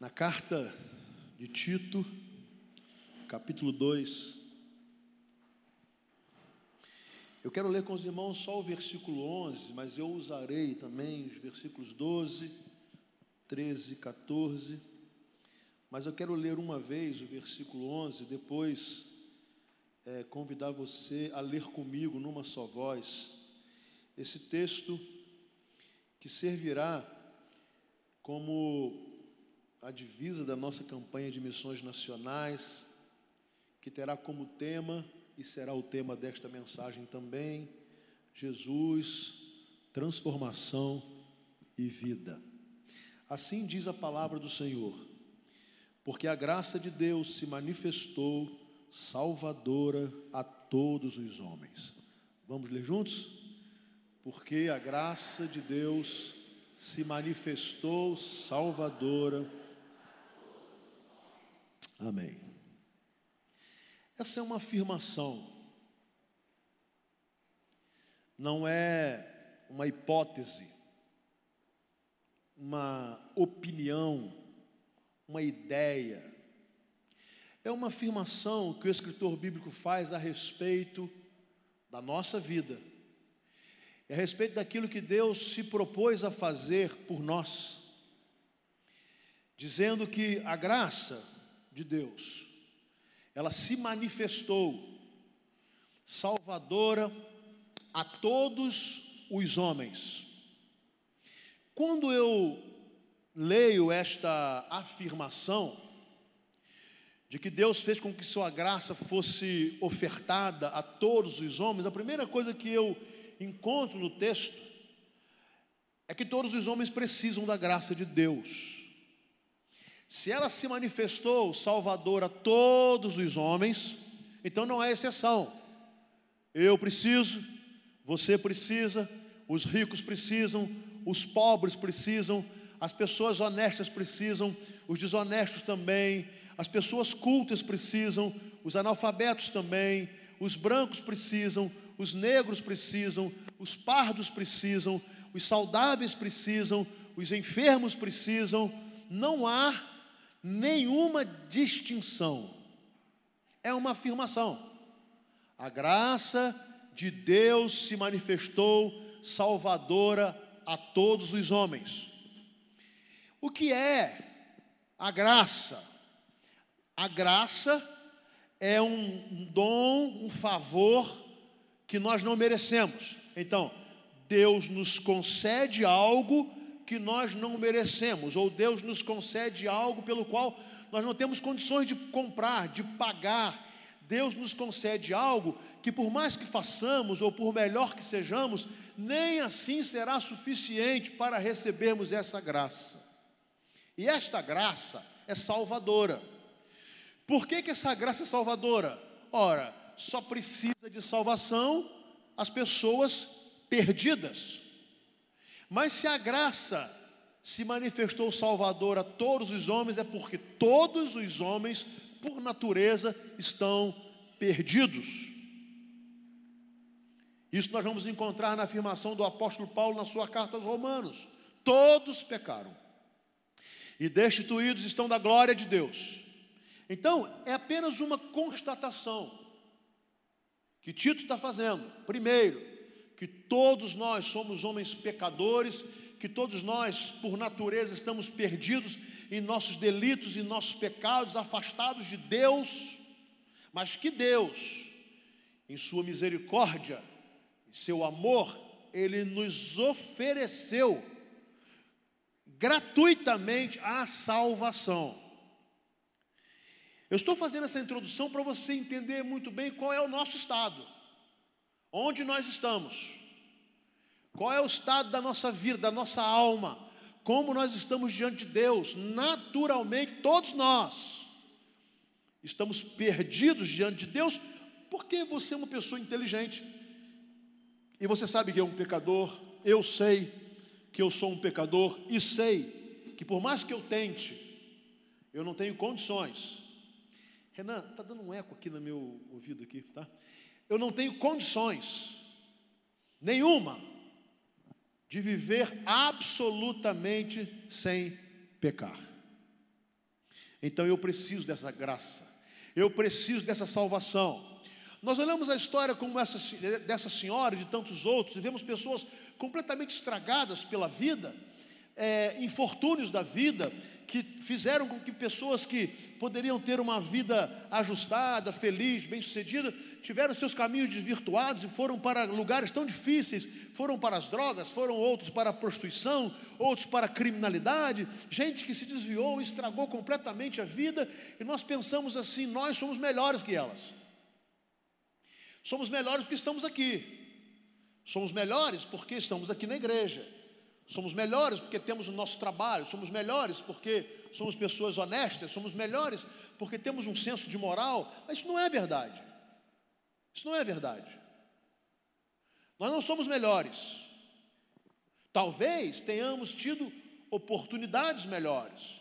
Na carta de Tito, capítulo 2. Eu quero ler com os irmãos só o versículo 11, mas eu usarei também os versículos 12, 13 e 14. Mas eu quero ler uma vez o versículo 11, depois é, convidar você a ler comigo numa só voz esse texto que servirá como a divisa da nossa campanha de missões nacionais, que terá como tema, e será o tema desta mensagem também, Jesus, transformação e vida. Assim diz a palavra do Senhor, porque a graça de Deus se manifestou salvadora a todos os homens. Vamos ler juntos? Porque a graça de Deus se manifestou salvadora Amém. Essa é uma afirmação, não é uma hipótese, uma opinião, uma ideia. É uma afirmação que o escritor bíblico faz a respeito da nossa vida, a respeito daquilo que Deus se propôs a fazer por nós, dizendo que a graça, de Deus, ela se manifestou salvadora a todos os homens. Quando eu leio esta afirmação de que Deus fez com que sua graça fosse ofertada a todos os homens, a primeira coisa que eu encontro no texto é que todos os homens precisam da graça de Deus. Se ela se manifestou salvadora a todos os homens, então não é exceção. Eu preciso, você precisa, os ricos precisam, os pobres precisam, as pessoas honestas precisam, os desonestos também, as pessoas cultas precisam, os analfabetos também, os brancos precisam, os negros precisam, os pardos precisam, os saudáveis precisam, os enfermos precisam. Não há nenhuma distinção. É uma afirmação. A graça de Deus se manifestou salvadora a todos os homens. O que é a graça? A graça é um dom, um favor que nós não merecemos. Então, Deus nos concede algo que nós não merecemos, ou Deus nos concede algo pelo qual nós não temos condições de comprar, de pagar. Deus nos concede algo que, por mais que façamos, ou por melhor que sejamos, nem assim será suficiente para recebermos essa graça. E esta graça é salvadora. Por que, que essa graça é salvadora? Ora, só precisa de salvação as pessoas perdidas. Mas se a graça se manifestou Salvador a todos os homens, é porque todos os homens, por natureza, estão perdidos. Isso nós vamos encontrar na afirmação do apóstolo Paulo na sua carta aos Romanos: todos pecaram e destituídos estão da glória de Deus. Então, é apenas uma constatação que Tito está fazendo. Primeiro, que todos nós somos homens pecadores, que todos nós, por natureza, estamos perdidos em nossos delitos e nossos pecados, afastados de Deus, mas que Deus, em Sua misericórdia, em seu amor, Ele nos ofereceu gratuitamente a salvação. Eu estou fazendo essa introdução para você entender muito bem qual é o nosso estado. Onde nós estamos? Qual é o estado da nossa vida, da nossa alma? Como nós estamos diante de Deus? Naturalmente, todos nós estamos perdidos diante de Deus, porque você é uma pessoa inteligente. E você sabe que é um pecador, eu sei que eu sou um pecador e sei que por mais que eu tente, eu não tenho condições. Renan, está dando um eco aqui no meu ouvido aqui, tá? Eu não tenho condições nenhuma de viver absolutamente sem pecar. Então eu preciso dessa graça, eu preciso dessa salvação. Nós olhamos a história como essa, dessa senhora e de tantos outros, e vemos pessoas completamente estragadas pela vida, é, infortúnios da vida, que fizeram com que pessoas que poderiam ter uma vida ajustada, feliz, bem-sucedida, tiveram seus caminhos desvirtuados e foram para lugares tão difíceis, foram para as drogas, foram outros para a prostituição, outros para a criminalidade, gente que se desviou, estragou completamente a vida, e nós pensamos assim: nós somos melhores que elas. Somos melhores porque estamos aqui. Somos melhores porque estamos aqui na igreja. Somos melhores porque temos o nosso trabalho, somos melhores porque somos pessoas honestas, somos melhores porque temos um senso de moral, mas isso não é verdade. Isso não é verdade. Nós não somos melhores. Talvez tenhamos tido oportunidades melhores.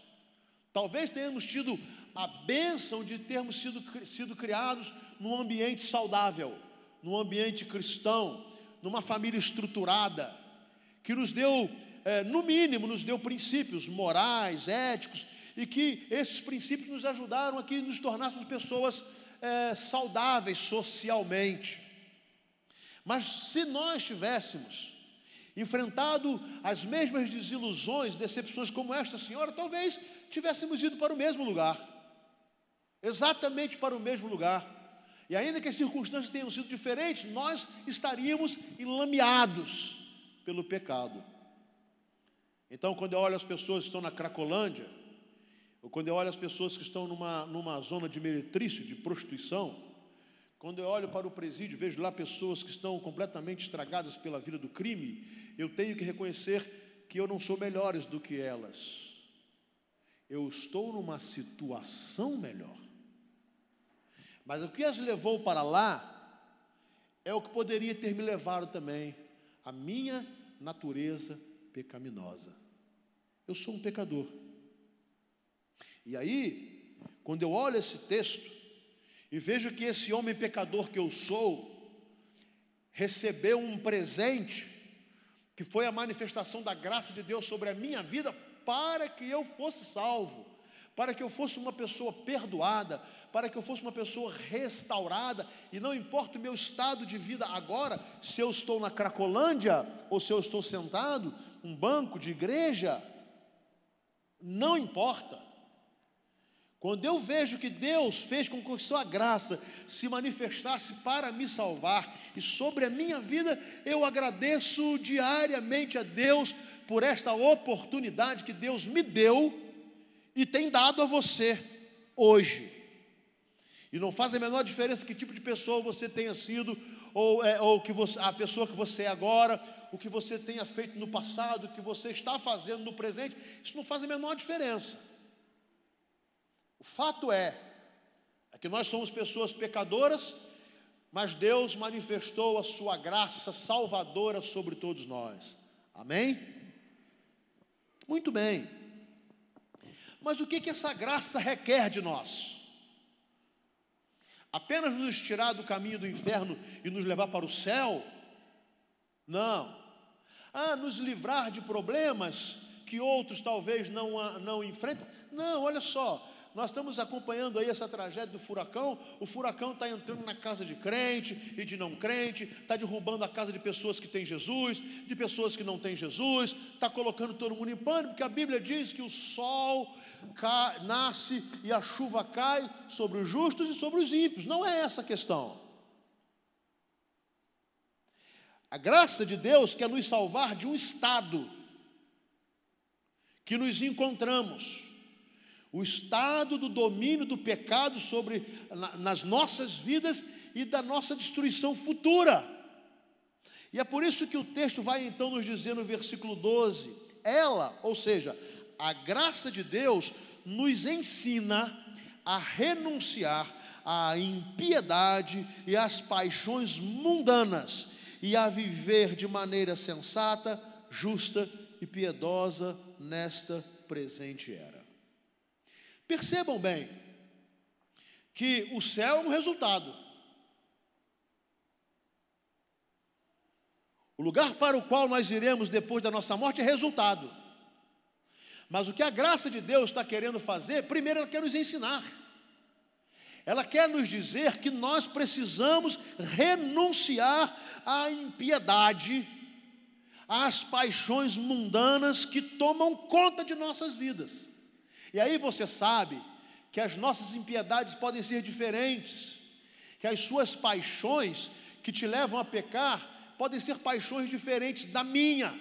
Talvez tenhamos tido a bênção de termos sido, sido criados num ambiente saudável, num ambiente cristão, numa família estruturada que nos deu, é, no mínimo, nos deu princípios morais, éticos, e que esses princípios nos ajudaram a que nos tornássemos pessoas é, saudáveis socialmente. Mas se nós tivéssemos enfrentado as mesmas desilusões, decepções como esta senhora, talvez tivéssemos ido para o mesmo lugar, exatamente para o mesmo lugar. E ainda que as circunstâncias tenham sido diferentes, nós estaríamos enlameados pelo pecado. Então, quando eu olho as pessoas que estão na Cracolândia, ou quando eu olho as pessoas que estão numa, numa zona de meretrício, de prostituição, quando eu olho para o presídio, vejo lá pessoas que estão completamente estragadas pela vida do crime, eu tenho que reconhecer que eu não sou melhores do que elas. Eu estou numa situação melhor. Mas o que as levou para lá é o que poderia ter me levado também a minha natureza pecaminosa. Eu sou um pecador. E aí, quando eu olho esse texto e vejo que esse homem pecador que eu sou recebeu um presente que foi a manifestação da graça de Deus sobre a minha vida para que eu fosse salvo para que eu fosse uma pessoa perdoada, para que eu fosse uma pessoa restaurada, e não importa o meu estado de vida agora, se eu estou na Cracolândia ou se eu estou sentado num banco de igreja, não importa. Quando eu vejo que Deus fez com que sua graça se manifestasse para me salvar e sobre a minha vida, eu agradeço diariamente a Deus por esta oportunidade que Deus me deu e tem dado a você hoje. E não faz a menor diferença que tipo de pessoa você tenha sido, ou, é, ou que você, a pessoa que você é agora, o que você tenha feito no passado, o que você está fazendo no presente, isso não faz a menor diferença. O fato é, é que nós somos pessoas pecadoras, mas Deus manifestou a sua graça salvadora sobre todos nós. Amém? Muito bem. Mas o que, que essa graça requer de nós? Apenas nos tirar do caminho do inferno e nos levar para o céu? Não. Ah, nos livrar de problemas que outros talvez não, não enfrentam? Não, olha só. Nós estamos acompanhando aí essa tragédia do furacão. O furacão está entrando na casa de crente e de não crente, está derrubando a casa de pessoas que têm Jesus, de pessoas que não têm Jesus, está colocando todo mundo em pânico, porque a Bíblia diz que o sol nasce e a chuva cai sobre os justos e sobre os ímpios. Não é essa a questão. A graça de Deus quer nos salvar de um estado que nos encontramos o estado do domínio do pecado sobre nas nossas vidas e da nossa destruição futura. E é por isso que o texto vai então nos dizer no versículo 12: ela, ou seja, a graça de Deus nos ensina a renunciar à impiedade e às paixões mundanas e a viver de maneira sensata, justa e piedosa nesta presente era. Percebam bem que o céu é um resultado. O lugar para o qual nós iremos depois da nossa morte é resultado. Mas o que a graça de Deus está querendo fazer, primeiro ela quer nos ensinar. Ela quer nos dizer que nós precisamos renunciar à impiedade, às paixões mundanas que tomam conta de nossas vidas. E aí você sabe que as nossas impiedades podem ser diferentes, que as suas paixões que te levam a pecar podem ser paixões diferentes da minha,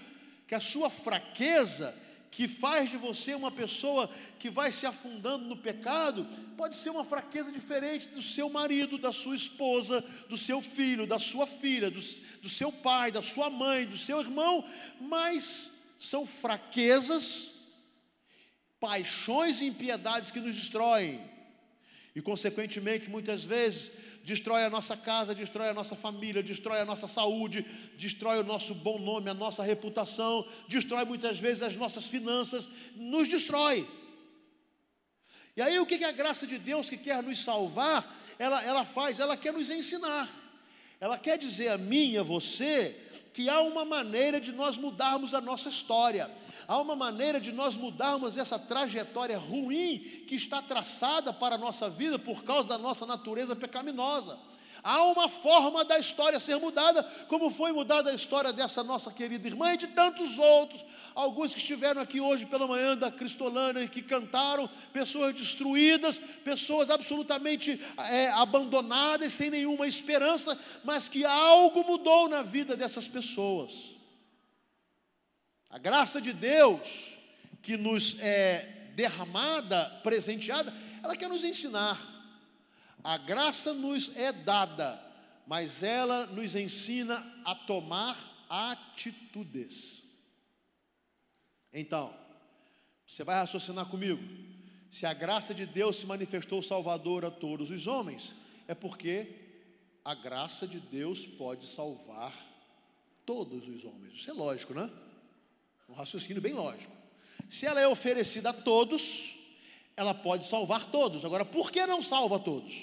que a sua fraqueza que faz de você uma pessoa que vai se afundando no pecado, pode ser uma fraqueza diferente do seu marido, da sua esposa, do seu filho, da sua filha, do, do seu pai, da sua mãe, do seu irmão, mas são fraquezas, paixões e impiedades que nos destroem, e consequentemente, muitas vezes, destrói a nossa casa, destrói a nossa família, destrói a nossa saúde, destrói o nosso bom nome, a nossa reputação, destrói muitas vezes as nossas finanças, nos destrói. E aí o que a graça de Deus que quer nos salvar, ela, ela faz? Ela quer nos ensinar. Ela quer dizer a mim a você que há uma maneira de nós mudarmos a nossa história há uma maneira de nós mudarmos essa trajetória ruim que está traçada para a nossa vida por causa da nossa natureza pecaminosa. Há uma forma da história ser mudada, como foi mudada a história dessa nossa querida irmã e de tantos outros. Alguns que estiveram aqui hoje pela manhã da Cristolana e que cantaram, pessoas destruídas, pessoas absolutamente é, abandonadas, sem nenhuma esperança, mas que algo mudou na vida dessas pessoas. A graça de Deus que nos é derramada, presenteada, ela quer nos ensinar. A graça nos é dada, mas ela nos ensina a tomar atitudes. Então, você vai raciocinar comigo. Se a graça de Deus se manifestou salvador a todos os homens, é porque a graça de Deus pode salvar todos os homens. Isso é lógico, não é? Um raciocínio bem lógico. Se ela é oferecida a todos, ela pode salvar todos. Agora, por que não salva todos?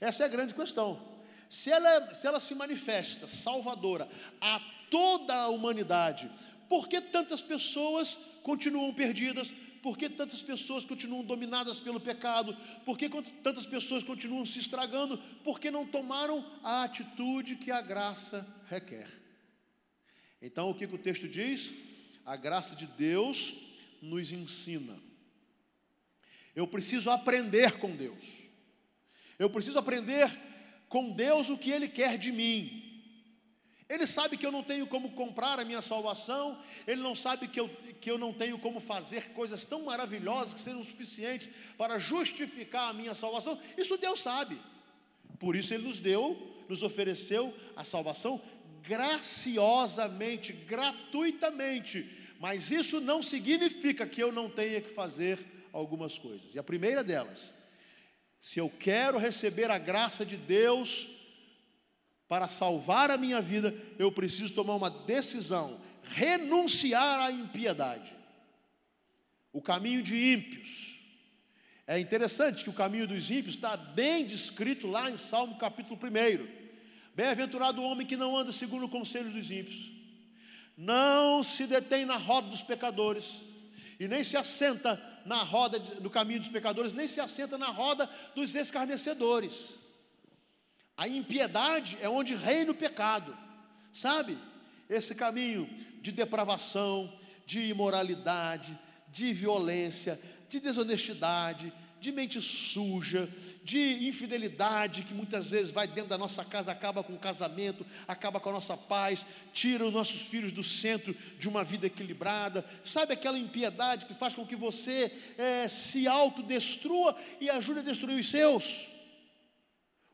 Essa é a grande questão. Se ela, é, se ela se manifesta salvadora a toda a humanidade, por que tantas pessoas continuam perdidas? Por que tantas pessoas continuam dominadas pelo pecado? Por que tantas pessoas continuam se estragando? Porque não tomaram a atitude que a graça requer. Então, o que, que o texto diz? A graça de Deus nos ensina. Eu preciso aprender com Deus. Eu preciso aprender com Deus o que Ele quer de mim. Ele sabe que eu não tenho como comprar a minha salvação, Ele não sabe que eu, que eu não tenho como fazer coisas tão maravilhosas que sejam suficientes para justificar a minha salvação. Isso Deus sabe. Por isso Ele nos deu, nos ofereceu a salvação graciosamente, gratuitamente, mas isso não significa que eu não tenha que fazer algumas coisas. E a primeira delas, se eu quero receber a graça de Deus para salvar a minha vida, eu preciso tomar uma decisão, renunciar à impiedade. O caminho de ímpios. É interessante que o caminho dos ímpios está bem descrito lá em Salmo capítulo 1. Bem-aventurado o homem que não anda segundo o conselho dos ímpios não se detém na roda dos pecadores, e nem se assenta na roda do caminho dos pecadores, nem se assenta na roda dos escarnecedores. A impiedade é onde reina o pecado, sabe? Esse caminho de depravação, de imoralidade, de violência, de desonestidade, de mente suja, de infidelidade que muitas vezes vai dentro da nossa casa, acaba com o casamento, acaba com a nossa paz, tira os nossos filhos do centro de uma vida equilibrada. Sabe aquela impiedade que faz com que você é, se autodestrua e ajude a destruir os seus?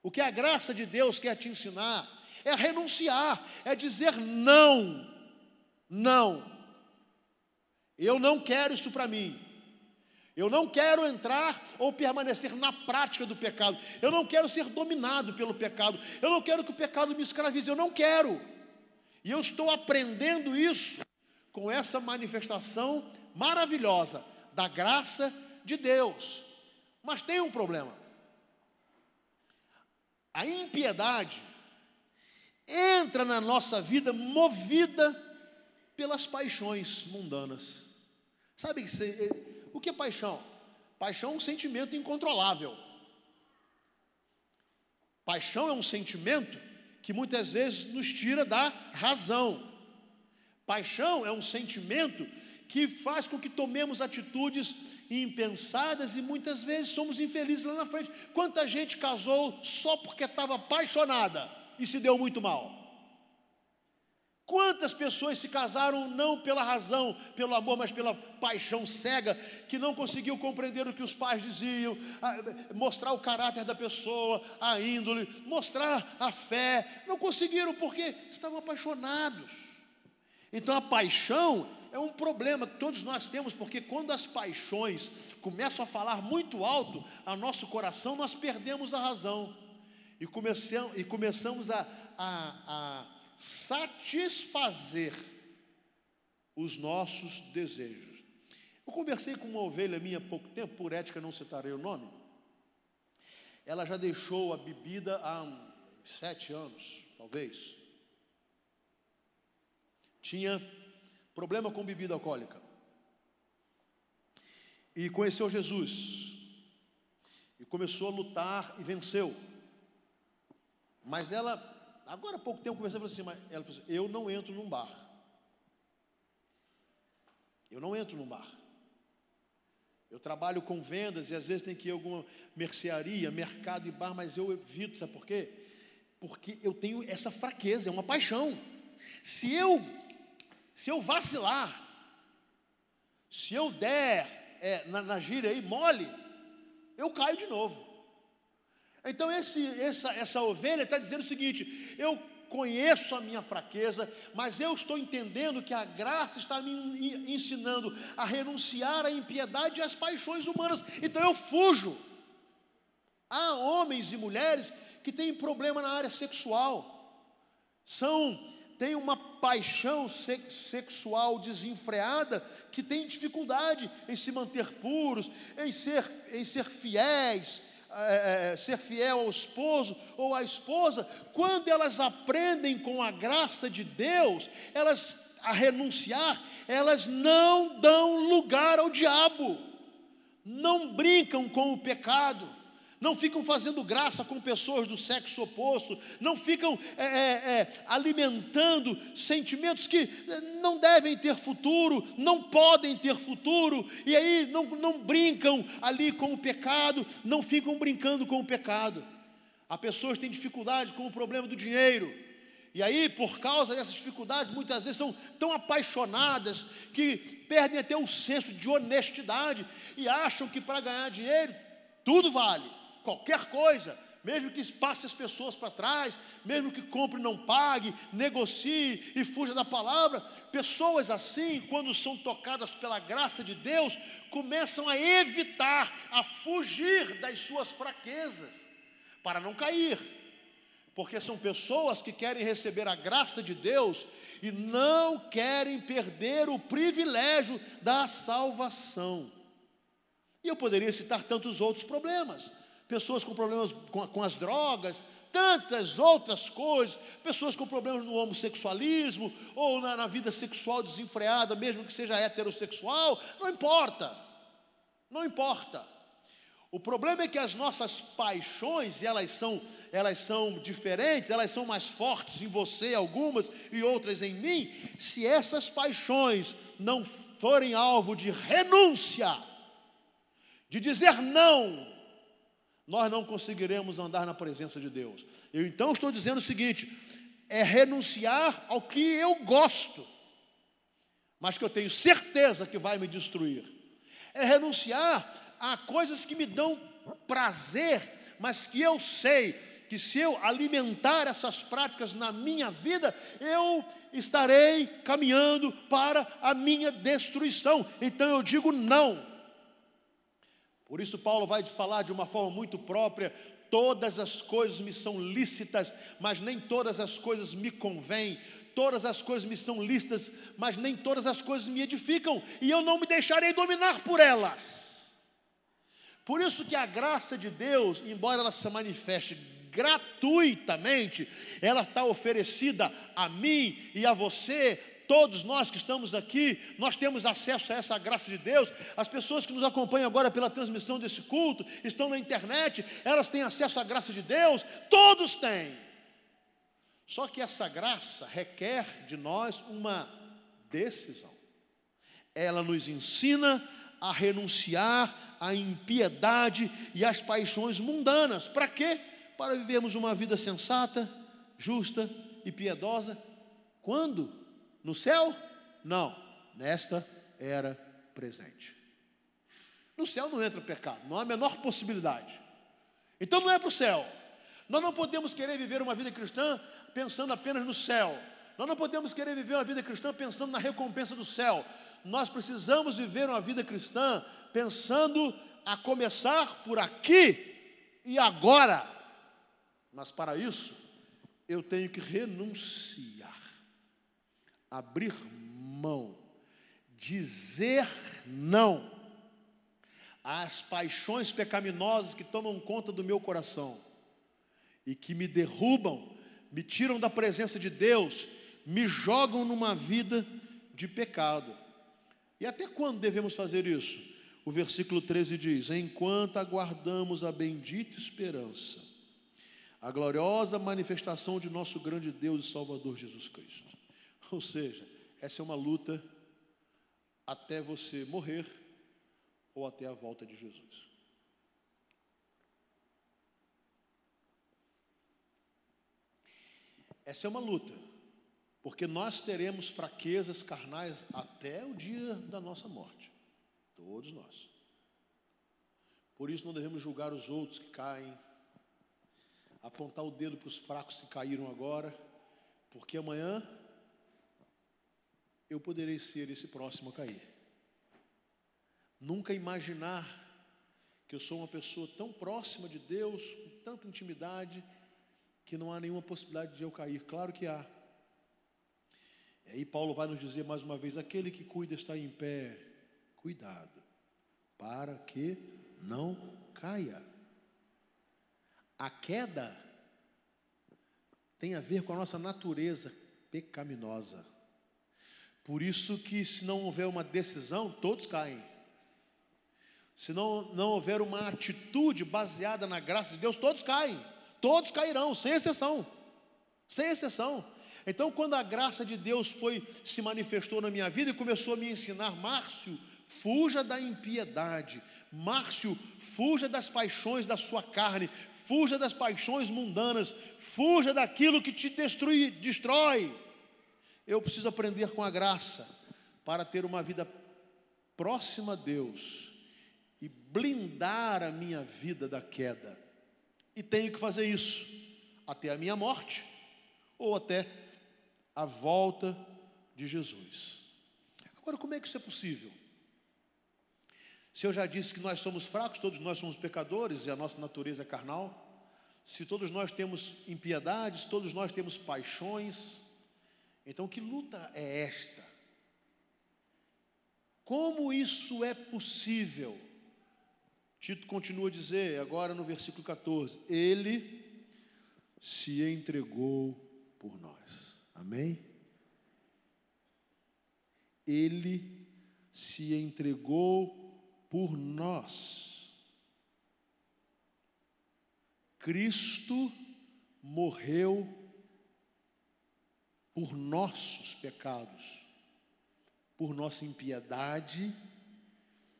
O que a graça de Deus quer te ensinar é renunciar, é dizer não, não. Eu não quero isso para mim. Eu não quero entrar ou permanecer na prática do pecado. Eu não quero ser dominado pelo pecado. Eu não quero que o pecado me escravize. Eu não quero. E eu estou aprendendo isso com essa manifestação maravilhosa da graça de Deus. Mas tem um problema. A impiedade entra na nossa vida movida pelas paixões mundanas. Sabe o que é paixão? Paixão é um sentimento incontrolável. Paixão é um sentimento que muitas vezes nos tira da razão. Paixão é um sentimento que faz com que tomemos atitudes impensadas e muitas vezes somos infelizes lá na frente. Quanta gente casou só porque estava apaixonada e se deu muito mal? Quantas pessoas se casaram não pela razão, pelo amor, mas pela paixão cega, que não conseguiu compreender o que os pais diziam, mostrar o caráter da pessoa, a índole, mostrar a fé, não conseguiram porque estavam apaixonados. Então a paixão é um problema que todos nós temos, porque quando as paixões começam a falar muito alto a nosso coração, nós perdemos a razão e começamos, e começamos a, a, a satisfazer os nossos desejos. Eu conversei com uma ovelha minha há pouco tempo, por ética não citarei o nome. Ela já deixou a bebida há sete anos, talvez. Tinha problema com bebida alcoólica. E conheceu Jesus. E começou a lutar e venceu. Mas ela, agora há pouco tempo, conversando assim, mas ela falou assim, eu não entro num bar. Eu não entro num bar. Eu trabalho com vendas e às vezes tem que ir a alguma mercearia, mercado e bar, mas eu evito, sabe por quê? Porque eu tenho essa fraqueza, é uma paixão. Se eu se eu vacilar, se eu der é, na, na gíria aí mole, eu caio de novo. Então esse, essa, essa ovelha está dizendo o seguinte: eu conheço a minha fraqueza, mas eu estou entendendo que a graça está me ensinando a renunciar à impiedade e às paixões humanas. Então eu fujo. Há homens e mulheres que têm problema na área sexual, são tem uma paixão sexual desenfreada que tem dificuldade em se manter puros, em ser, em ser fiéis, é, é, ser fiel ao esposo ou à esposa, quando elas aprendem com a graça de Deus, elas a renunciar, elas não dão lugar ao diabo, não brincam com o pecado não ficam fazendo graça com pessoas do sexo oposto, não ficam é, é, é, alimentando sentimentos que não devem ter futuro, não podem ter futuro, e aí não, não brincam ali com o pecado, não ficam brincando com o pecado. Há pessoas que têm dificuldade com o problema do dinheiro, e aí, por causa dessas dificuldades, muitas vezes são tão apaixonadas que perdem até o senso de honestidade e acham que para ganhar dinheiro tudo vale qualquer coisa, mesmo que passe as pessoas para trás, mesmo que compre e não pague, negocie e fuja da palavra, pessoas assim, quando são tocadas pela graça de Deus, começam a evitar, a fugir das suas fraquezas, para não cair, porque são pessoas que querem receber a graça de Deus e não querem perder o privilégio da salvação. E eu poderia citar tantos outros problemas pessoas com problemas com, com as drogas, tantas outras coisas, pessoas com problemas no homossexualismo ou na, na, vida sexual desenfreada, mesmo que seja heterossexual, não importa, não importa. O problema é que as nossas paixões, elas são, elas são diferentes, elas são mais fortes em você, algumas, e outras em mim, se essas paixões não forem alvo de renúncia, de dizer não, nós não conseguiremos andar na presença de Deus. Eu então estou dizendo o seguinte: é renunciar ao que eu gosto, mas que eu tenho certeza que vai me destruir. É renunciar a coisas que me dão prazer, mas que eu sei que se eu alimentar essas práticas na minha vida, eu estarei caminhando para a minha destruição. Então eu digo não. Por isso, Paulo vai falar de uma forma muito própria: todas as coisas me são lícitas, mas nem todas as coisas me convêm. Todas as coisas me são lícitas, mas nem todas as coisas me edificam, e eu não me deixarei dominar por elas. Por isso que a graça de Deus, embora ela se manifeste gratuitamente, ela está oferecida a mim e a você todos nós que estamos aqui, nós temos acesso a essa graça de Deus. As pessoas que nos acompanham agora pela transmissão desse culto, estão na internet, elas têm acesso à graça de Deus, todos têm. Só que essa graça requer de nós uma decisão. Ela nos ensina a renunciar à impiedade e às paixões mundanas. Para quê? Para vivermos uma vida sensata, justa e piedosa. Quando? No céu? Não, nesta era presente. No céu não entra pecado, não há a menor possibilidade. Então não é para o céu. Nós não podemos querer viver uma vida cristã pensando apenas no céu. Nós não podemos querer viver uma vida cristã pensando na recompensa do céu. Nós precisamos viver uma vida cristã pensando a começar por aqui e agora. Mas para isso, eu tenho que renunciar, abrir mão, dizer não às paixões pecaminosas que tomam conta do meu coração e que me derrubam, me tiram da presença de Deus, me jogam numa vida de pecado. E até quando devemos fazer isso? O versículo 13 diz: Enquanto aguardamos a bendita esperança, a gloriosa manifestação de nosso grande Deus e Salvador Jesus Cristo. Ou seja, essa é uma luta até você morrer ou até a volta de Jesus. Essa é uma luta, porque nós teremos fraquezas carnais até o dia da nossa morte, todos nós. Por isso não devemos julgar os outros que caem, apontar o dedo para os fracos que caíram agora, porque amanhã eu poderei ser esse próximo a cair. Nunca imaginar que eu sou uma pessoa tão próxima de Deus, com tanta intimidade, que não há nenhuma possibilidade de eu cair. Claro que há. E aí Paulo vai nos dizer mais uma vez: aquele que cuida está em pé, cuidado, para que não caia. A queda tem a ver com a nossa natureza pecaminosa. Por isso que se não houver uma decisão, todos caem. Se não, não houver uma atitude baseada na graça de Deus, todos caem. Todos cairão, sem exceção. Sem exceção. Então, quando a graça de Deus foi se manifestou na minha vida e começou a me ensinar, Márcio, fuja da impiedade. Márcio, fuja das paixões da sua carne, fuja das paixões mundanas, fuja daquilo que te destrui, destrói. Eu preciso aprender com a graça para ter uma vida próxima a Deus e blindar a minha vida da queda. E tenho que fazer isso até a minha morte ou até a volta de Jesus. Agora, como é que isso é possível? Se eu já disse que nós somos fracos, todos nós somos pecadores e a nossa natureza é carnal, se todos nós temos impiedades, todos nós temos paixões, então que luta é esta? Como isso é possível? Tito continua a dizer, agora no versículo 14: Ele se entregou por nós. Amém? Ele se entregou por nós. Cristo morreu por nossos pecados, por nossa impiedade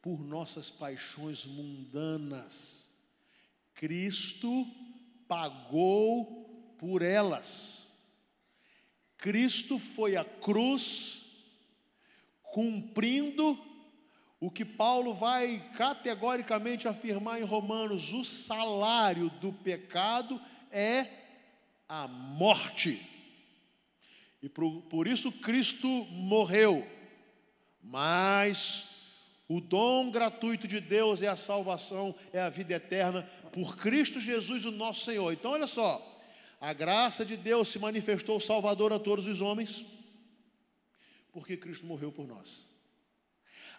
por nossas paixões mundanas. Cristo pagou por elas. Cristo foi à cruz, cumprindo o que Paulo vai categoricamente afirmar em Romanos: o salário do pecado é a morte. E por, por isso Cristo morreu, mas o dom gratuito de Deus é a salvação, é a vida eterna por Cristo Jesus, o nosso Senhor. Então, olha só, a graça de Deus se manifestou salvador a todos os homens, porque Cristo morreu por nós.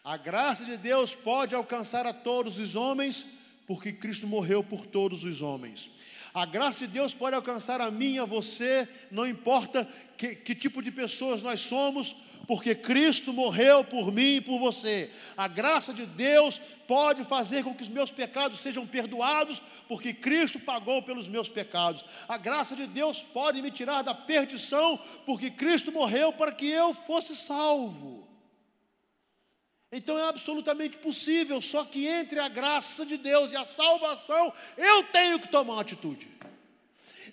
A graça de Deus pode alcançar a todos os homens, porque Cristo morreu por todos os homens. A graça de Deus pode alcançar a mim, a você, não importa que, que tipo de pessoas nós somos, porque Cristo morreu por mim e por você. A graça de Deus pode fazer com que os meus pecados sejam perdoados, porque Cristo pagou pelos meus pecados. A graça de Deus pode me tirar da perdição, porque Cristo morreu para que eu fosse salvo. Então é absolutamente possível, só que entre a graça de Deus e a salvação, eu tenho que tomar uma atitude.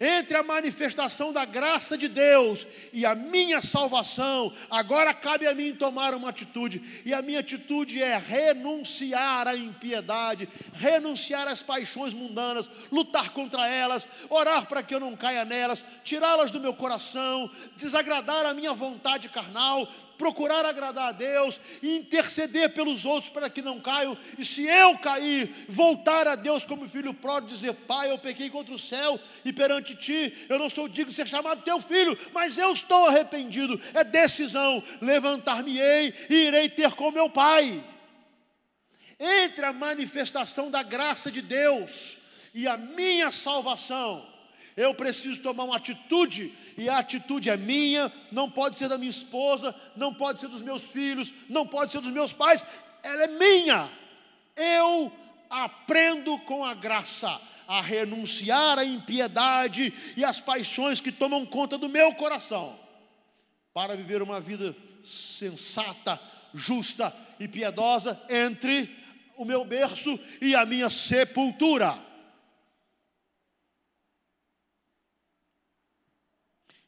Entre a manifestação da graça de Deus e a minha salvação, agora cabe a mim tomar uma atitude, e a minha atitude é renunciar à impiedade, renunciar às paixões mundanas, lutar contra elas, orar para que eu não caia nelas, tirá-las do meu coração, desagradar a minha vontade carnal, procurar agradar a Deus e interceder pelos outros para que não caiam. E se eu cair, voltar a Deus como filho pródigo, dizer: Pai, eu pequei contra o céu e perante ti, eu não sou digno de ser chamado teu filho, mas eu estou arrependido. É decisão. Levantar-me-ei e irei ter com meu Pai. Entre a manifestação da graça de Deus e a minha salvação, eu preciso tomar uma atitude, e a atitude é minha, não pode ser da minha esposa, não pode ser dos meus filhos, não pode ser dos meus pais, ela é minha. Eu aprendo com a graça a renunciar à impiedade e às paixões que tomam conta do meu coração, para viver uma vida sensata, justa e piedosa entre o meu berço e a minha sepultura.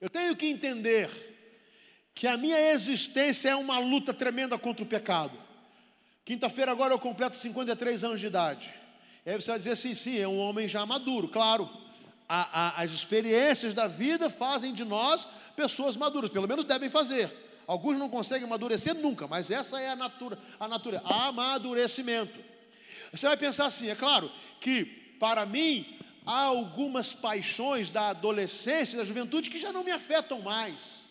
Eu tenho que entender que a minha existência é uma luta tremenda contra o pecado. Quinta-feira agora eu completo 53 anos de idade. E aí você vai dizer assim, sim, é um homem já maduro, claro. A, a, as experiências da vida fazem de nós pessoas maduras, pelo menos devem fazer. Alguns não conseguem amadurecer nunca, mas essa é a natura, a natureza, amadurecimento. Você vai pensar assim, é claro que para mim há algumas paixões da adolescência, da juventude que já não me afetam mais,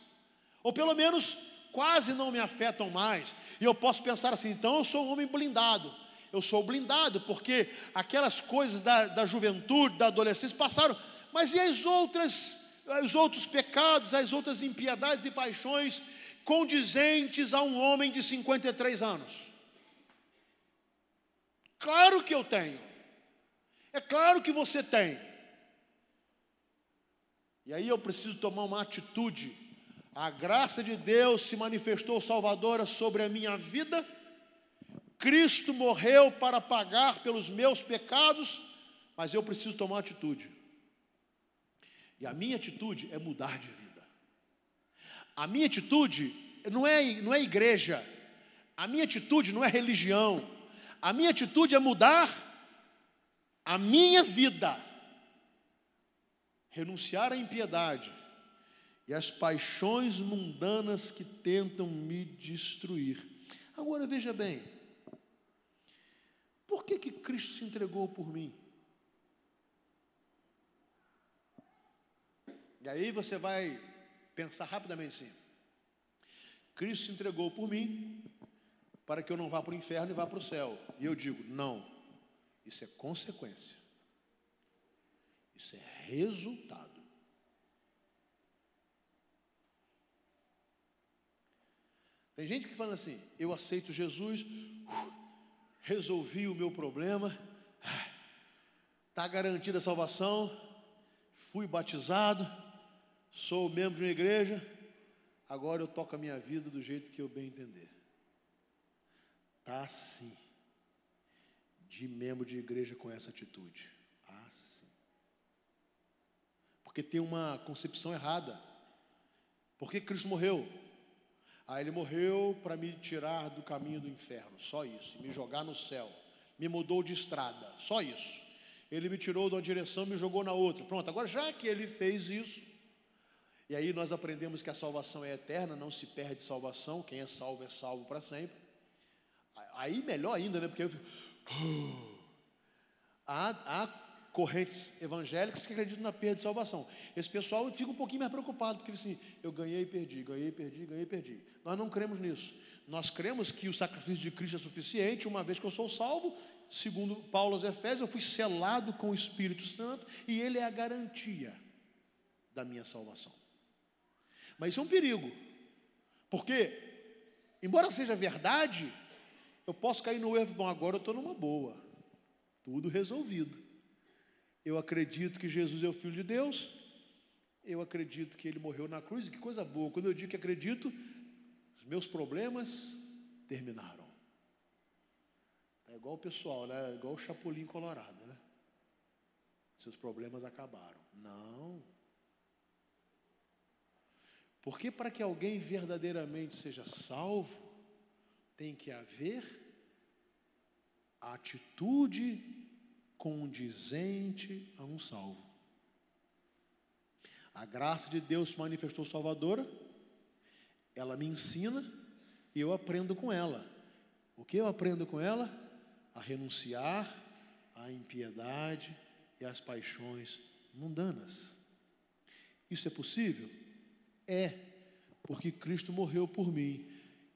ou pelo menos quase não me afetam mais. E eu posso pensar assim: então eu sou um homem blindado. Eu sou blindado porque aquelas coisas da, da juventude, da adolescência passaram. Mas e as outras, os outros pecados, as outras impiedades e paixões condizentes a um homem de 53 anos? Claro que eu tenho. É claro que você tem. E aí eu preciso tomar uma atitude. A graça de Deus se manifestou salvadora sobre a minha vida. Cristo morreu para pagar pelos meus pecados, mas eu preciso tomar atitude. E a minha atitude é mudar de vida. A minha atitude não é, não é igreja. A minha atitude não é religião. A minha atitude é mudar a minha vida, renunciar à impiedade e às paixões mundanas que tentam me destruir. Agora veja bem, por que que Cristo se entregou por mim? E aí você vai pensar rapidamente assim: Cristo se entregou por mim para que eu não vá para o inferno e vá para o céu. E eu digo: não. Isso é consequência. Isso é resultado. Tem gente que fala assim: eu aceito Jesus, uh, resolvi o meu problema, está garantida a salvação, fui batizado, sou membro de uma igreja, agora eu toco a minha vida do jeito que eu bem entender. Está assim de membro de igreja com essa atitude? Ah, sim. Porque tem uma concepção errada. Por que Cristo morreu? Ah, ele morreu para me tirar do caminho do inferno, só isso, me jogar no céu. Me mudou de estrada, só isso. Ele me tirou de uma direção e me jogou na outra. Pronto, agora já que ele fez isso, e aí nós aprendemos que a salvação é eterna, não se perde salvação, quem é salvo é salvo para sempre. Aí melhor ainda, né? Porque eu fico, Há, há correntes evangélicas que acreditam na perda de salvação. Esse pessoal fica um pouquinho mais preocupado, porque assim, eu ganhei e perdi, ganhei e perdi, ganhei e perdi. Nós não cremos nisso. Nós cremos que o sacrifício de Cristo é suficiente, uma vez que eu sou salvo, segundo Paulo aos Efésios, eu fui selado com o Espírito Santo e ele é a garantia da minha salvação. Mas isso é um perigo, porque Embora seja verdade, eu posso cair no erro, bom, agora eu estou numa boa, tudo resolvido. Eu acredito que Jesus é o Filho de Deus, eu acredito que ele morreu na cruz, que coisa boa. Quando eu digo que acredito, os meus problemas terminaram. É igual o pessoal, né? É igual o Chapolin Colorado, né? Seus problemas acabaram. Não. Porque para que alguém verdadeiramente seja salvo, tem que haver atitude condizente a um salvo. A graça de Deus se manifestou salvadora, ela me ensina e eu aprendo com ela. O que eu aprendo com ela? A renunciar à impiedade e às paixões mundanas. Isso é possível? É, porque Cristo morreu por mim.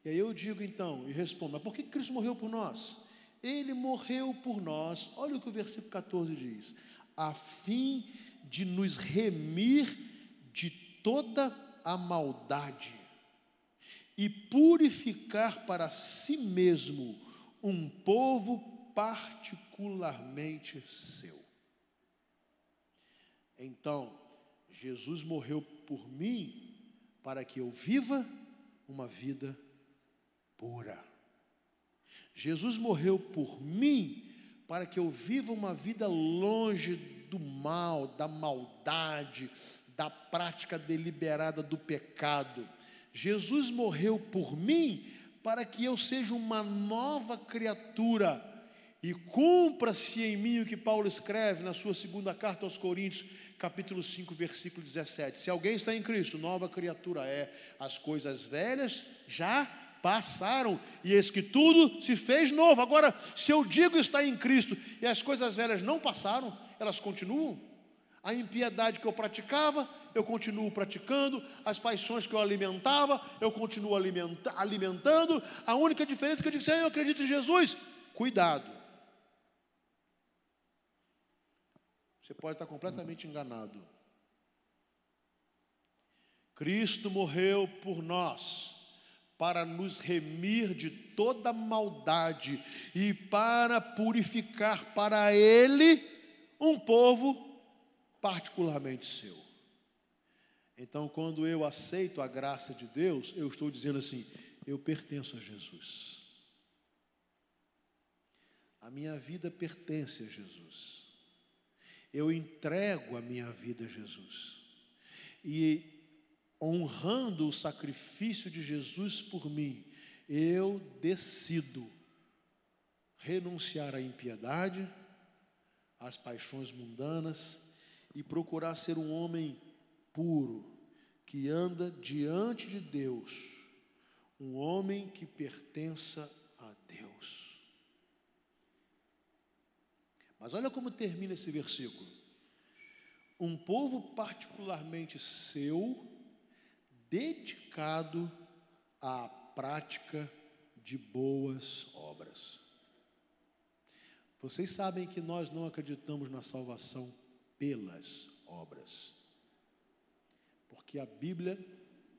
E aí eu digo então, e respondo, mas por que Cristo morreu por nós? Ele morreu por nós, olha o que o versículo 14 diz: a fim de nos remir de toda a maldade e purificar para si mesmo um povo particularmente seu. Então, Jesus morreu por mim para que eu viva uma vida pura. Jesus morreu por mim para que eu viva uma vida longe do mal, da maldade, da prática deliberada do pecado. Jesus morreu por mim para que eu seja uma nova criatura e cumpra-se em mim o que Paulo escreve na sua segunda carta aos Coríntios, capítulo 5, versículo 17. Se alguém está em Cristo, nova criatura é, as coisas velhas já passaram, e eis que tudo se fez novo. Agora, se eu digo está em Cristo e as coisas velhas não passaram, elas continuam. A impiedade que eu praticava, eu continuo praticando, as paixões que eu alimentava, eu continuo alimenta, alimentando. A única diferença é que eu digo, Senhor, eu acredito em Jesus, cuidado. Você pode estar completamente enganado. Cristo morreu por nós para nos remir de toda maldade e para purificar para Ele um povo particularmente seu. Então, quando eu aceito a graça de Deus, eu estou dizendo assim: eu pertenço a Jesus. A minha vida pertence a Jesus. Eu entrego a minha vida a Jesus. E honrando o sacrifício de Jesus por mim, eu decido renunciar à impiedade, às paixões mundanas e procurar ser um homem puro, que anda diante de Deus, um homem que pertença a Deus. Mas olha como termina esse versículo. Um povo particularmente seu, dedicado à prática de boas obras. Vocês sabem que nós não acreditamos na salvação pelas obras, porque a Bíblia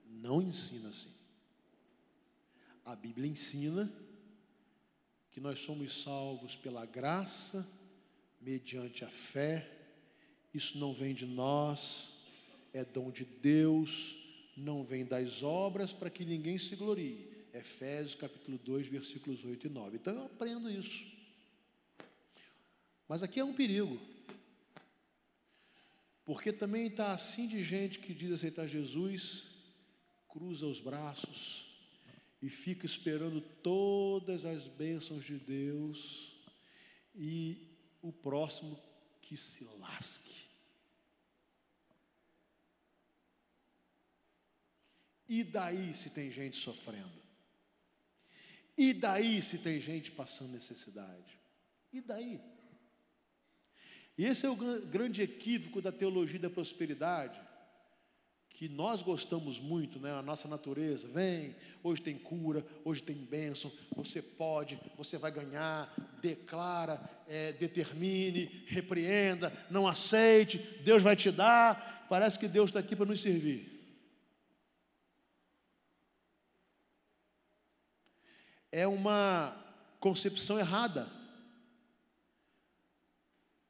não ensina assim. A Bíblia ensina que nós somos salvos pela graça, mediante a fé. Isso não vem de nós, é dom de Deus não vem das obras para que ninguém se glorie. Efésios capítulo 2, versículos 8 e 9. Então eu aprendo isso. Mas aqui é um perigo. Porque também está assim de gente que diz aceitar Jesus, cruza os braços e fica esperando todas as bênçãos de Deus e o próximo que se lasque. E daí se tem gente sofrendo? E daí se tem gente passando necessidade? E daí? E esse é o grande equívoco da teologia da prosperidade, que nós gostamos muito, né? A nossa natureza, vem, hoje tem cura, hoje tem bênção, você pode, você vai ganhar, declara, é, determine, repreenda, não aceite, Deus vai te dar. Parece que Deus está aqui para nos servir. É uma concepção errada.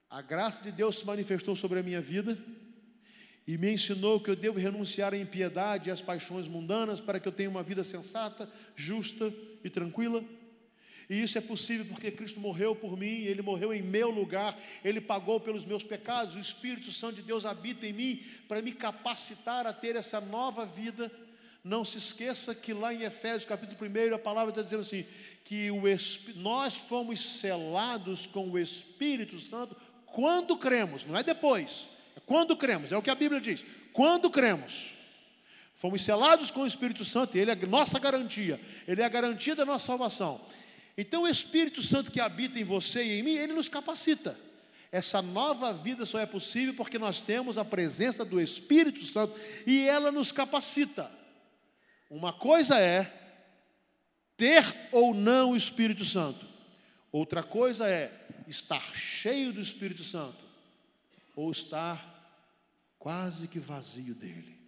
A graça de Deus se manifestou sobre a minha vida e me ensinou que eu devo renunciar à impiedade e às paixões mundanas para que eu tenha uma vida sensata, justa e tranquila. E isso é possível porque Cristo morreu por mim, Ele morreu em meu lugar, Ele pagou pelos meus pecados, o Espírito Santo de Deus habita em mim para me capacitar a ter essa nova vida. Não se esqueça que lá em Efésios capítulo 1, a palavra está dizendo assim: que o, nós fomos selados com o Espírito Santo quando cremos, não é depois, é quando cremos, é o que a Bíblia diz, quando cremos. Fomos selados com o Espírito Santo, Ele é nossa garantia, Ele é a garantia da nossa salvação. Então o Espírito Santo que habita em você e em mim, ele nos capacita. Essa nova vida só é possível porque nós temos a presença do Espírito Santo e ela nos capacita. Uma coisa é ter ou não o Espírito Santo, outra coisa é estar cheio do Espírito Santo ou estar quase que vazio dele.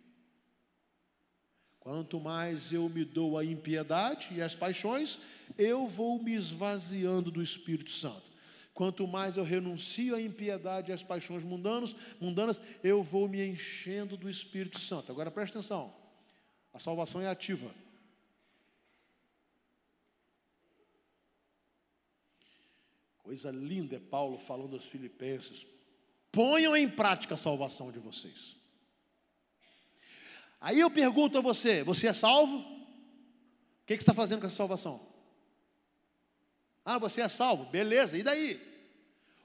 Quanto mais eu me dou à impiedade e às paixões, eu vou me esvaziando do Espírito Santo. Quanto mais eu renuncio à impiedade e às paixões mundanas, mundanas, eu vou me enchendo do Espírito Santo. Agora preste atenção. A salvação é ativa. Coisa linda é Paulo falando aos filipenses. Ponham em prática a salvação de vocês. Aí eu pergunto a você: você é salvo? O que, você está fazendo com essa salvação? Ah, você é salvo, beleza, e daí?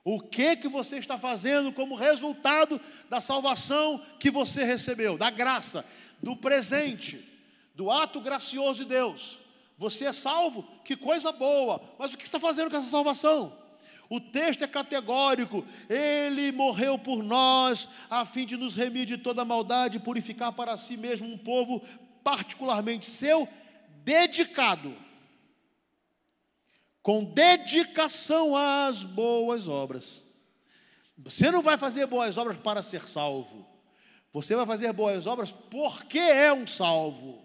O que que você está fazendo como resultado da salvação que você recebeu, da graça, do presente, do ato gracioso de Deus? Você é salvo, que coisa boa, mas o que está fazendo com essa salvação? O texto é categórico. Ele morreu por nós, a fim de nos remir de toda maldade e purificar para si mesmo um povo particularmente seu, dedicado, com dedicação às boas obras. Você não vai fazer boas obras para ser salvo. Você vai fazer boas obras porque é um salvo.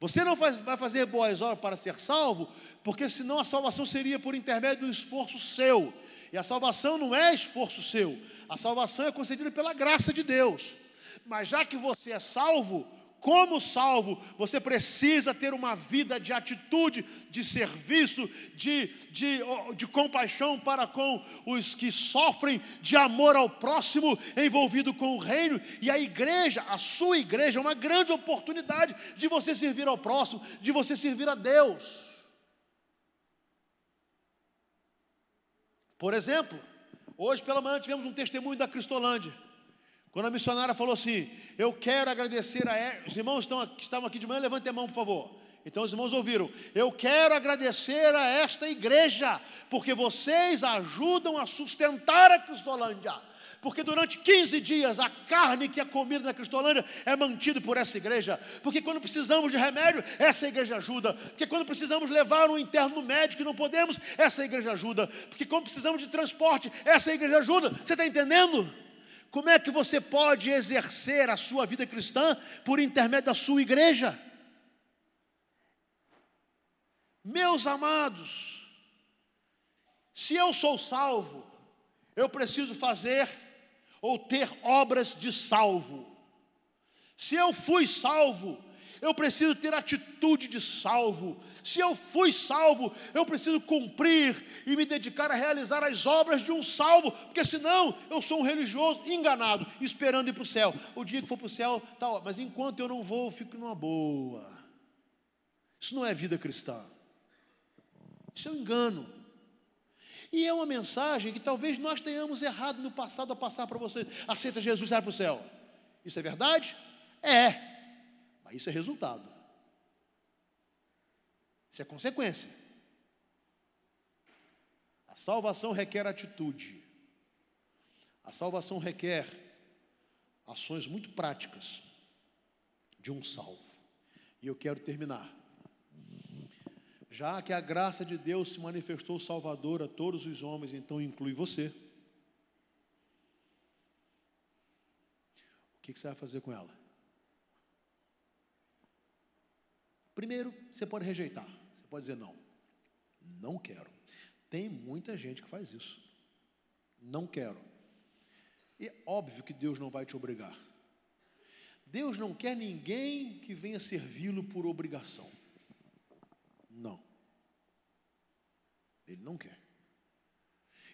Você não vai fazer boas obras para ser salvo, porque senão a salvação seria por intermédio do esforço seu. E a salvação não é esforço seu, a salvação é concedida pela graça de Deus. Mas já que você é salvo, como salvo, você precisa ter uma vida de atitude, de serviço, de, de, de compaixão para com os que sofrem, de amor ao próximo, envolvido com o reino. E a igreja, a sua igreja, é uma grande oportunidade de você servir ao próximo, de você servir a Deus. Por exemplo, hoje pela manhã tivemos um testemunho da Cristolândia. Quando a missionária falou assim: Eu quero agradecer a. Os irmãos estão, que estavam aqui de manhã, levantem a mão, por favor. Então os irmãos ouviram: Eu quero agradecer a esta igreja, porque vocês ajudam a sustentar a Cristolândia. Porque durante 15 dias a carne que é comida na Cristolândia é mantida por essa igreja. Porque quando precisamos de remédio, essa igreja ajuda. Porque quando precisamos levar um interno no médico e não podemos, essa igreja ajuda. Porque quando precisamos de transporte, essa igreja ajuda. Você está entendendo? Como é que você pode exercer a sua vida cristã por intermédio da sua igreja? Meus amados, se eu sou salvo, eu preciso fazer ou ter obras de salvo. Se eu fui salvo, eu preciso ter atitude de salvo. Se eu fui salvo, eu preciso cumprir e me dedicar a realizar as obras de um salvo, porque senão eu sou um religioso enganado, esperando ir para o céu. O dia que for para o céu, tá, mas enquanto eu não vou, eu fico numa boa. Isso não é vida cristã. Isso é um engano. E é uma mensagem que talvez nós tenhamos errado no passado a passar para você. Aceita Jesus e vai para o céu. Isso é verdade? É. Mas isso é resultado. Isso é consequência. A salvação requer atitude. A salvação requer ações muito práticas de um salvo. E eu quero terminar. Já que a graça de Deus se manifestou salvador a todos os homens, então inclui você. O que você vai fazer com ela? Primeiro, você pode rejeitar, você pode dizer não. Não quero. Tem muita gente que faz isso. Não quero. E é óbvio que Deus não vai te obrigar. Deus não quer ninguém que venha servi-lo por obrigação. Não. Ele não quer.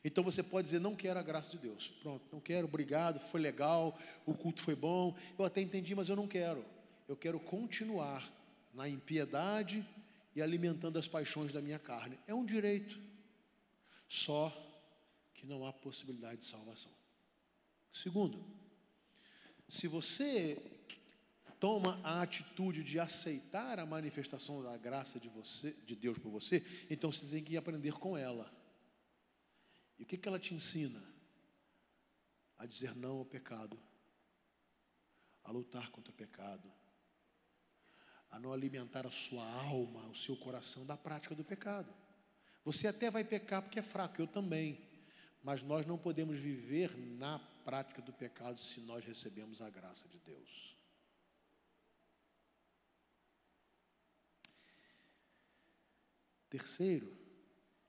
Então você pode dizer, não quero a graça de Deus. Pronto, não quero, obrigado, foi legal, o culto foi bom, eu até entendi, mas eu não quero. Eu quero continuar na impiedade e alimentando as paixões da minha carne. É um direito. Só que não há possibilidade de salvação. Segundo, se você toma a atitude de aceitar a manifestação da graça de, você, de Deus por você, então você tem que aprender com ela. E o que, que ela te ensina? A dizer não ao pecado, a lutar contra o pecado, a não alimentar a sua alma, o seu coração da prática do pecado. Você até vai pecar porque é fraco, eu também. Mas nós não podemos viver na prática do pecado se nós recebemos a graça de Deus. Terceiro,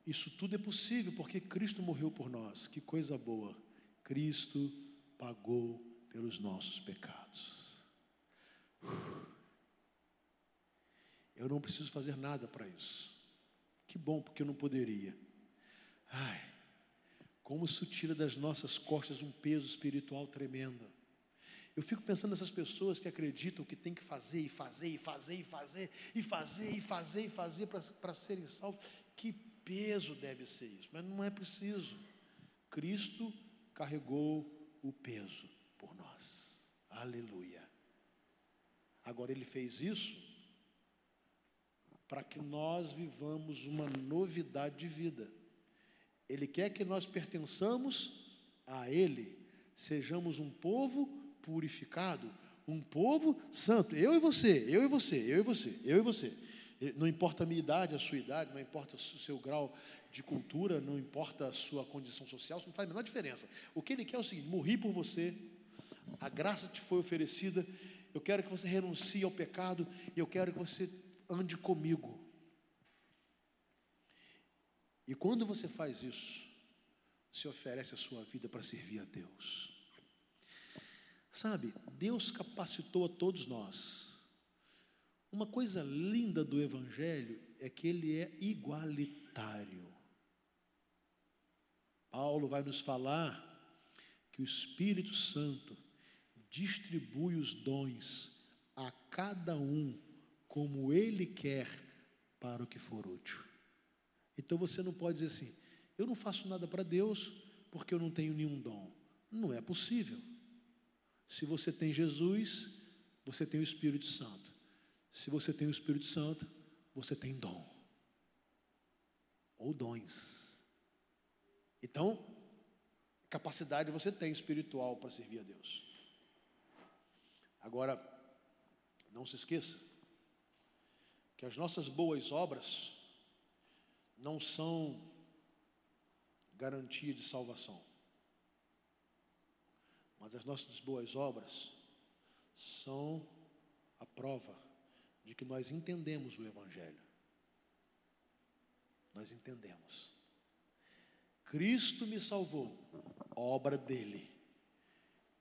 isso tudo é possível porque Cristo morreu por nós. Que coisa boa! Cristo pagou pelos nossos pecados. Eu não preciso fazer nada para isso. Que bom, porque eu não poderia. Ai, como isso tira das nossas costas um peso espiritual tremendo. Eu fico pensando nessas pessoas que acreditam que tem que fazer e fazer e fazer e fazer e fazer e fazer e fazer para serem salvos. Que peso deve ser isso? Mas não é preciso. Cristo carregou o peso por nós. Aleluia. Agora ele fez isso para que nós vivamos uma novidade de vida. Ele quer que nós pertençamos a Ele, sejamos um povo purificado, um povo santo. Eu e você, eu e você, eu e você, eu e você. Não importa a minha idade, a sua idade, não importa o seu grau de cultura, não importa a sua condição social, isso não faz a menor diferença. O que ele quer é o seguinte: morri por você, a graça te foi oferecida, eu quero que você renuncie ao pecado, e eu quero que você ande comigo. E quando você faz isso, você oferece a sua vida para servir a Deus. Sabe, Deus capacitou a todos nós. Uma coisa linda do Evangelho é que ele é igualitário. Paulo vai nos falar que o Espírito Santo distribui os dons a cada um como Ele quer para o que for útil. Então você não pode dizer assim: eu não faço nada para Deus porque eu não tenho nenhum dom. Não é possível. Se você tem Jesus, você tem o Espírito Santo. Se você tem o Espírito Santo, você tem dom. Ou dons. Então, capacidade você tem espiritual para servir a Deus. Agora, não se esqueça, que as nossas boas obras não são garantia de salvação. Mas as nossas boas obras são a prova de que nós entendemos o Evangelho. Nós entendemos. Cristo me salvou, obra dele.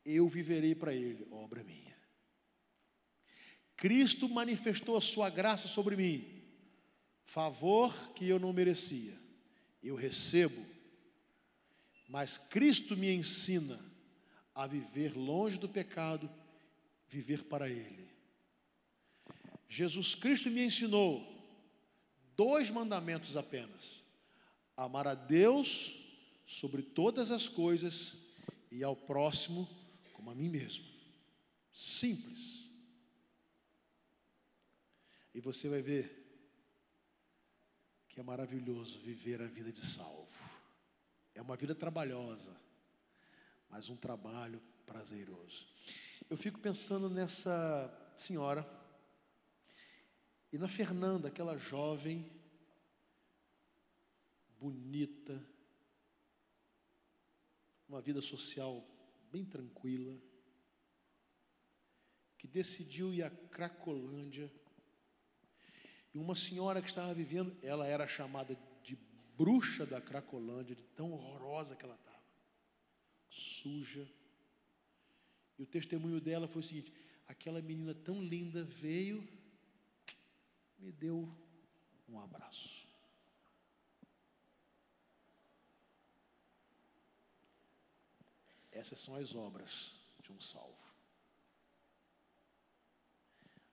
Eu viverei para ele, obra minha. Cristo manifestou a sua graça sobre mim, favor que eu não merecia, eu recebo, mas Cristo me ensina a viver longe do pecado, viver para Ele. Jesus Cristo me ensinou dois mandamentos apenas: amar a Deus sobre todas as coisas e ao próximo como a mim mesmo. Simples. E você vai ver que é maravilhoso viver a vida de salvo. É uma vida trabalhosa, mas um trabalho prazeroso. Eu fico pensando nessa senhora e na Fernanda, aquela jovem, bonita, uma vida social bem tranquila, que decidiu ir à Cracolândia e uma senhora que estava vivendo, ela era chamada de bruxa da Cracolândia, de tão horrorosa que ela estava. Suja. E o testemunho dela foi o seguinte: aquela menina tão linda veio, me deu um abraço. Essas são as obras de um salvo.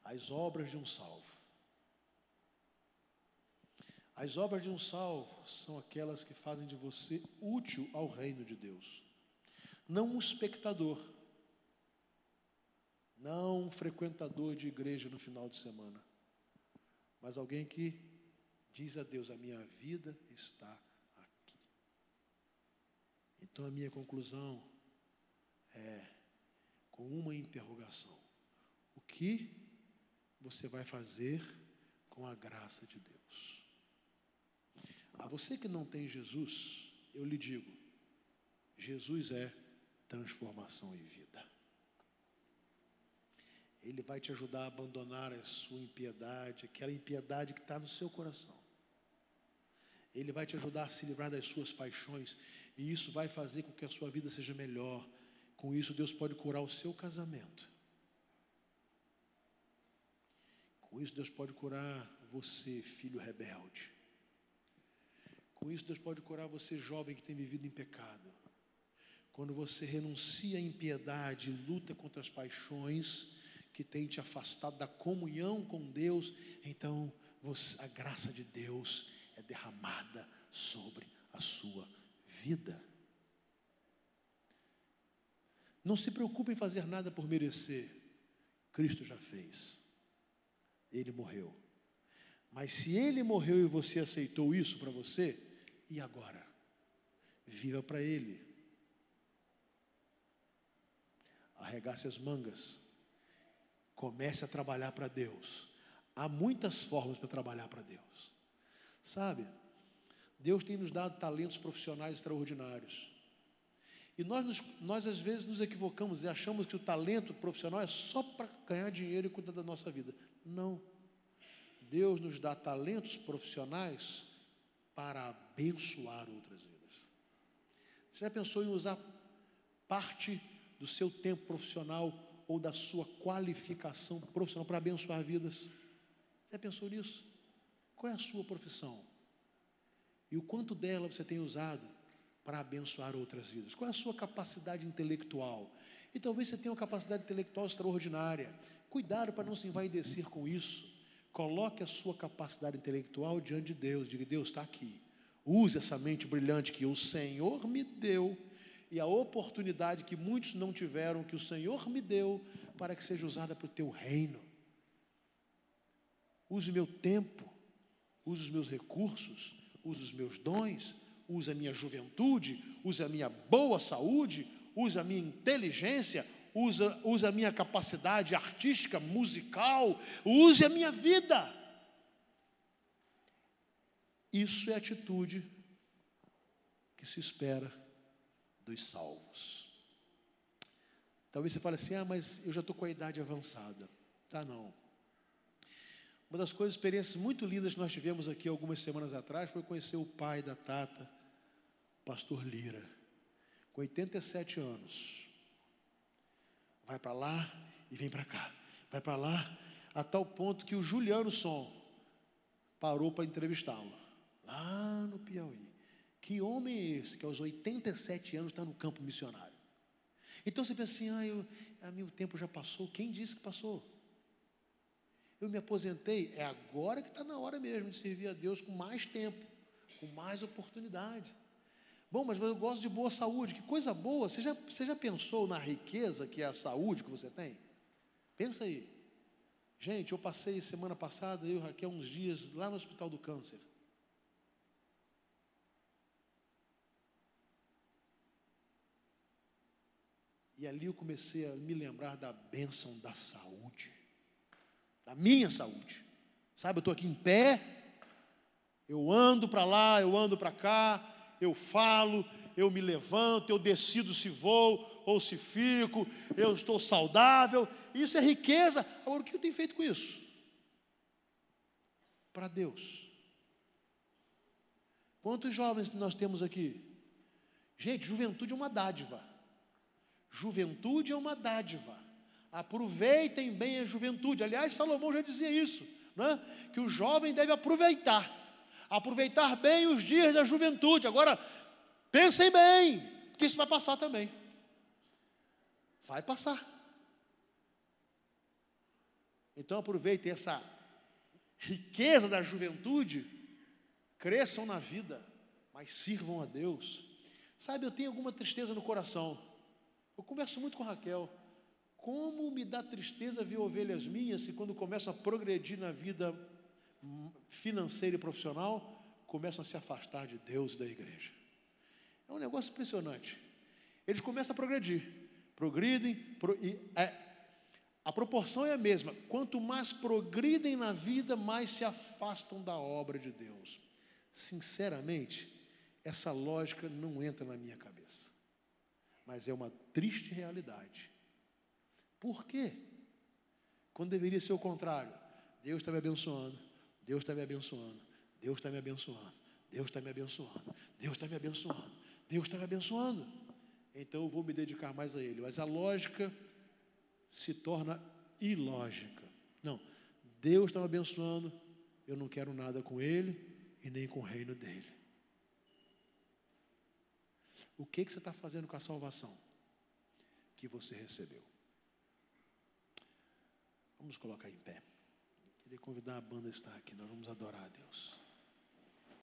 As obras de um salvo. As obras de um salvo são aquelas que fazem de você útil ao reino de Deus. Não um espectador, não um frequentador de igreja no final de semana, mas alguém que diz a Deus: A minha vida está aqui. Então a minha conclusão é com uma interrogação: O que você vai fazer com a graça de Deus? A você que não tem Jesus, eu lhe digo: Jesus é transformação e vida. Ele vai te ajudar a abandonar a sua impiedade, aquela impiedade que está no seu coração. Ele vai te ajudar a se livrar das suas paixões, e isso vai fazer com que a sua vida seja melhor. Com isso, Deus pode curar o seu casamento. Com isso, Deus pode curar você, filho rebelde. Com isso, Deus pode curar você, jovem que tem vivido em pecado. Quando você renuncia à impiedade, luta contra as paixões que têm te afastado da comunhão com Deus, então você, a graça de Deus é derramada sobre a sua vida. Não se preocupe em fazer nada por merecer. Cristo já fez. Ele morreu. Mas se ele morreu e você aceitou isso para você, e agora? Viva para Ele. Arregace as mangas. Comece a trabalhar para Deus. Há muitas formas para trabalhar para Deus. Sabe? Deus tem nos dado talentos profissionais extraordinários. E nós, nos, nós às vezes nos equivocamos e achamos que o talento profissional é só para ganhar dinheiro e cuidar da nossa vida. Não. Deus nos dá talentos profissionais para abençoar outras vidas. Você já pensou em usar parte do seu tempo profissional ou da sua qualificação profissional para abençoar vidas? Já pensou nisso? Qual é a sua profissão? E o quanto dela você tem usado para abençoar outras vidas? Qual é a sua capacidade intelectual? E talvez você tenha uma capacidade intelectual extraordinária. Cuidado para não se envaidecer com isso. Coloque a sua capacidade intelectual diante de Deus. Diga: Deus está aqui. Use essa mente brilhante que o Senhor me deu e a oportunidade que muitos não tiveram, que o Senhor me deu, para que seja usada para o teu reino. Use o meu tempo, use os meus recursos, use os meus dons, use a minha juventude, use a minha boa saúde, use a minha inteligência, usa, use a minha capacidade artística, musical, use a minha vida. Isso é atitude que se espera dos salvos. Talvez você fale assim: ah, mas eu já estou com a idade avançada. Tá, não. Uma das coisas, experiências muito lindas que nós tivemos aqui algumas semanas atrás foi conhecer o pai da Tata, pastor Lira, com 87 anos vai para lá e vem para cá, vai para lá, a tal ponto que o Juliano Som parou para entrevistá-lo, lá no Piauí. Que homem é esse que aos 87 anos está no campo missionário? Então você pensa assim, ah, eu, ah, meu tempo já passou. Quem disse que passou? Eu me aposentei, é agora que está na hora mesmo de servir a Deus com mais tempo, com mais oportunidade. Bom, mas eu gosto de boa saúde. Que coisa boa. Você já, você já pensou na riqueza que é a saúde que você tem? Pensa aí. Gente, eu passei semana passada, eu e Raquel, uns dias lá no Hospital do Câncer. E ali eu comecei a me lembrar da bênção da saúde, da minha saúde. Sabe, eu estou aqui em pé, eu ando para lá, eu ando para cá, eu falo, eu me levanto, eu decido se vou ou se fico, eu estou saudável. Isso é riqueza. Agora, o que eu tenho feito com isso? Para Deus. Quantos jovens nós temos aqui? Gente, juventude é uma dádiva. Juventude é uma dádiva. Aproveitem bem a juventude. Aliás, Salomão já dizia isso, né? que o jovem deve aproveitar. Aproveitar bem os dias da juventude. Agora, pensem bem, que isso vai passar também. Vai passar. Então aproveitem essa riqueza da juventude, cresçam na vida, mas sirvam a Deus. Sabe, eu tenho alguma tristeza no coração. Eu converso muito com Raquel. Como me dá tristeza ver ovelhas minhas e quando começam a progredir na vida financeira e profissional, começam a se afastar de Deus e da igreja. É um negócio impressionante. Eles começam a progredir, progridem, pro, e, é, a proporção é a mesma. Quanto mais progridem na vida, mais se afastam da obra de Deus. Sinceramente, essa lógica não entra na minha cabeça. Mas é uma triste realidade. Por quê? Quando deveria ser o contrário. Deus está me abençoando, Deus está me abençoando, Deus está me abençoando, Deus está me abençoando, Deus está me abençoando, Deus está me abençoando. Então eu vou me dedicar mais a Ele. Mas a lógica se torna ilógica. Não, Deus está me abençoando, eu não quero nada com Ele e nem com o reino dele. O que, que você está fazendo com a salvação que você recebeu? Vamos colocar em pé. Queria convidar a banda a estar aqui, nós vamos adorar a Deus.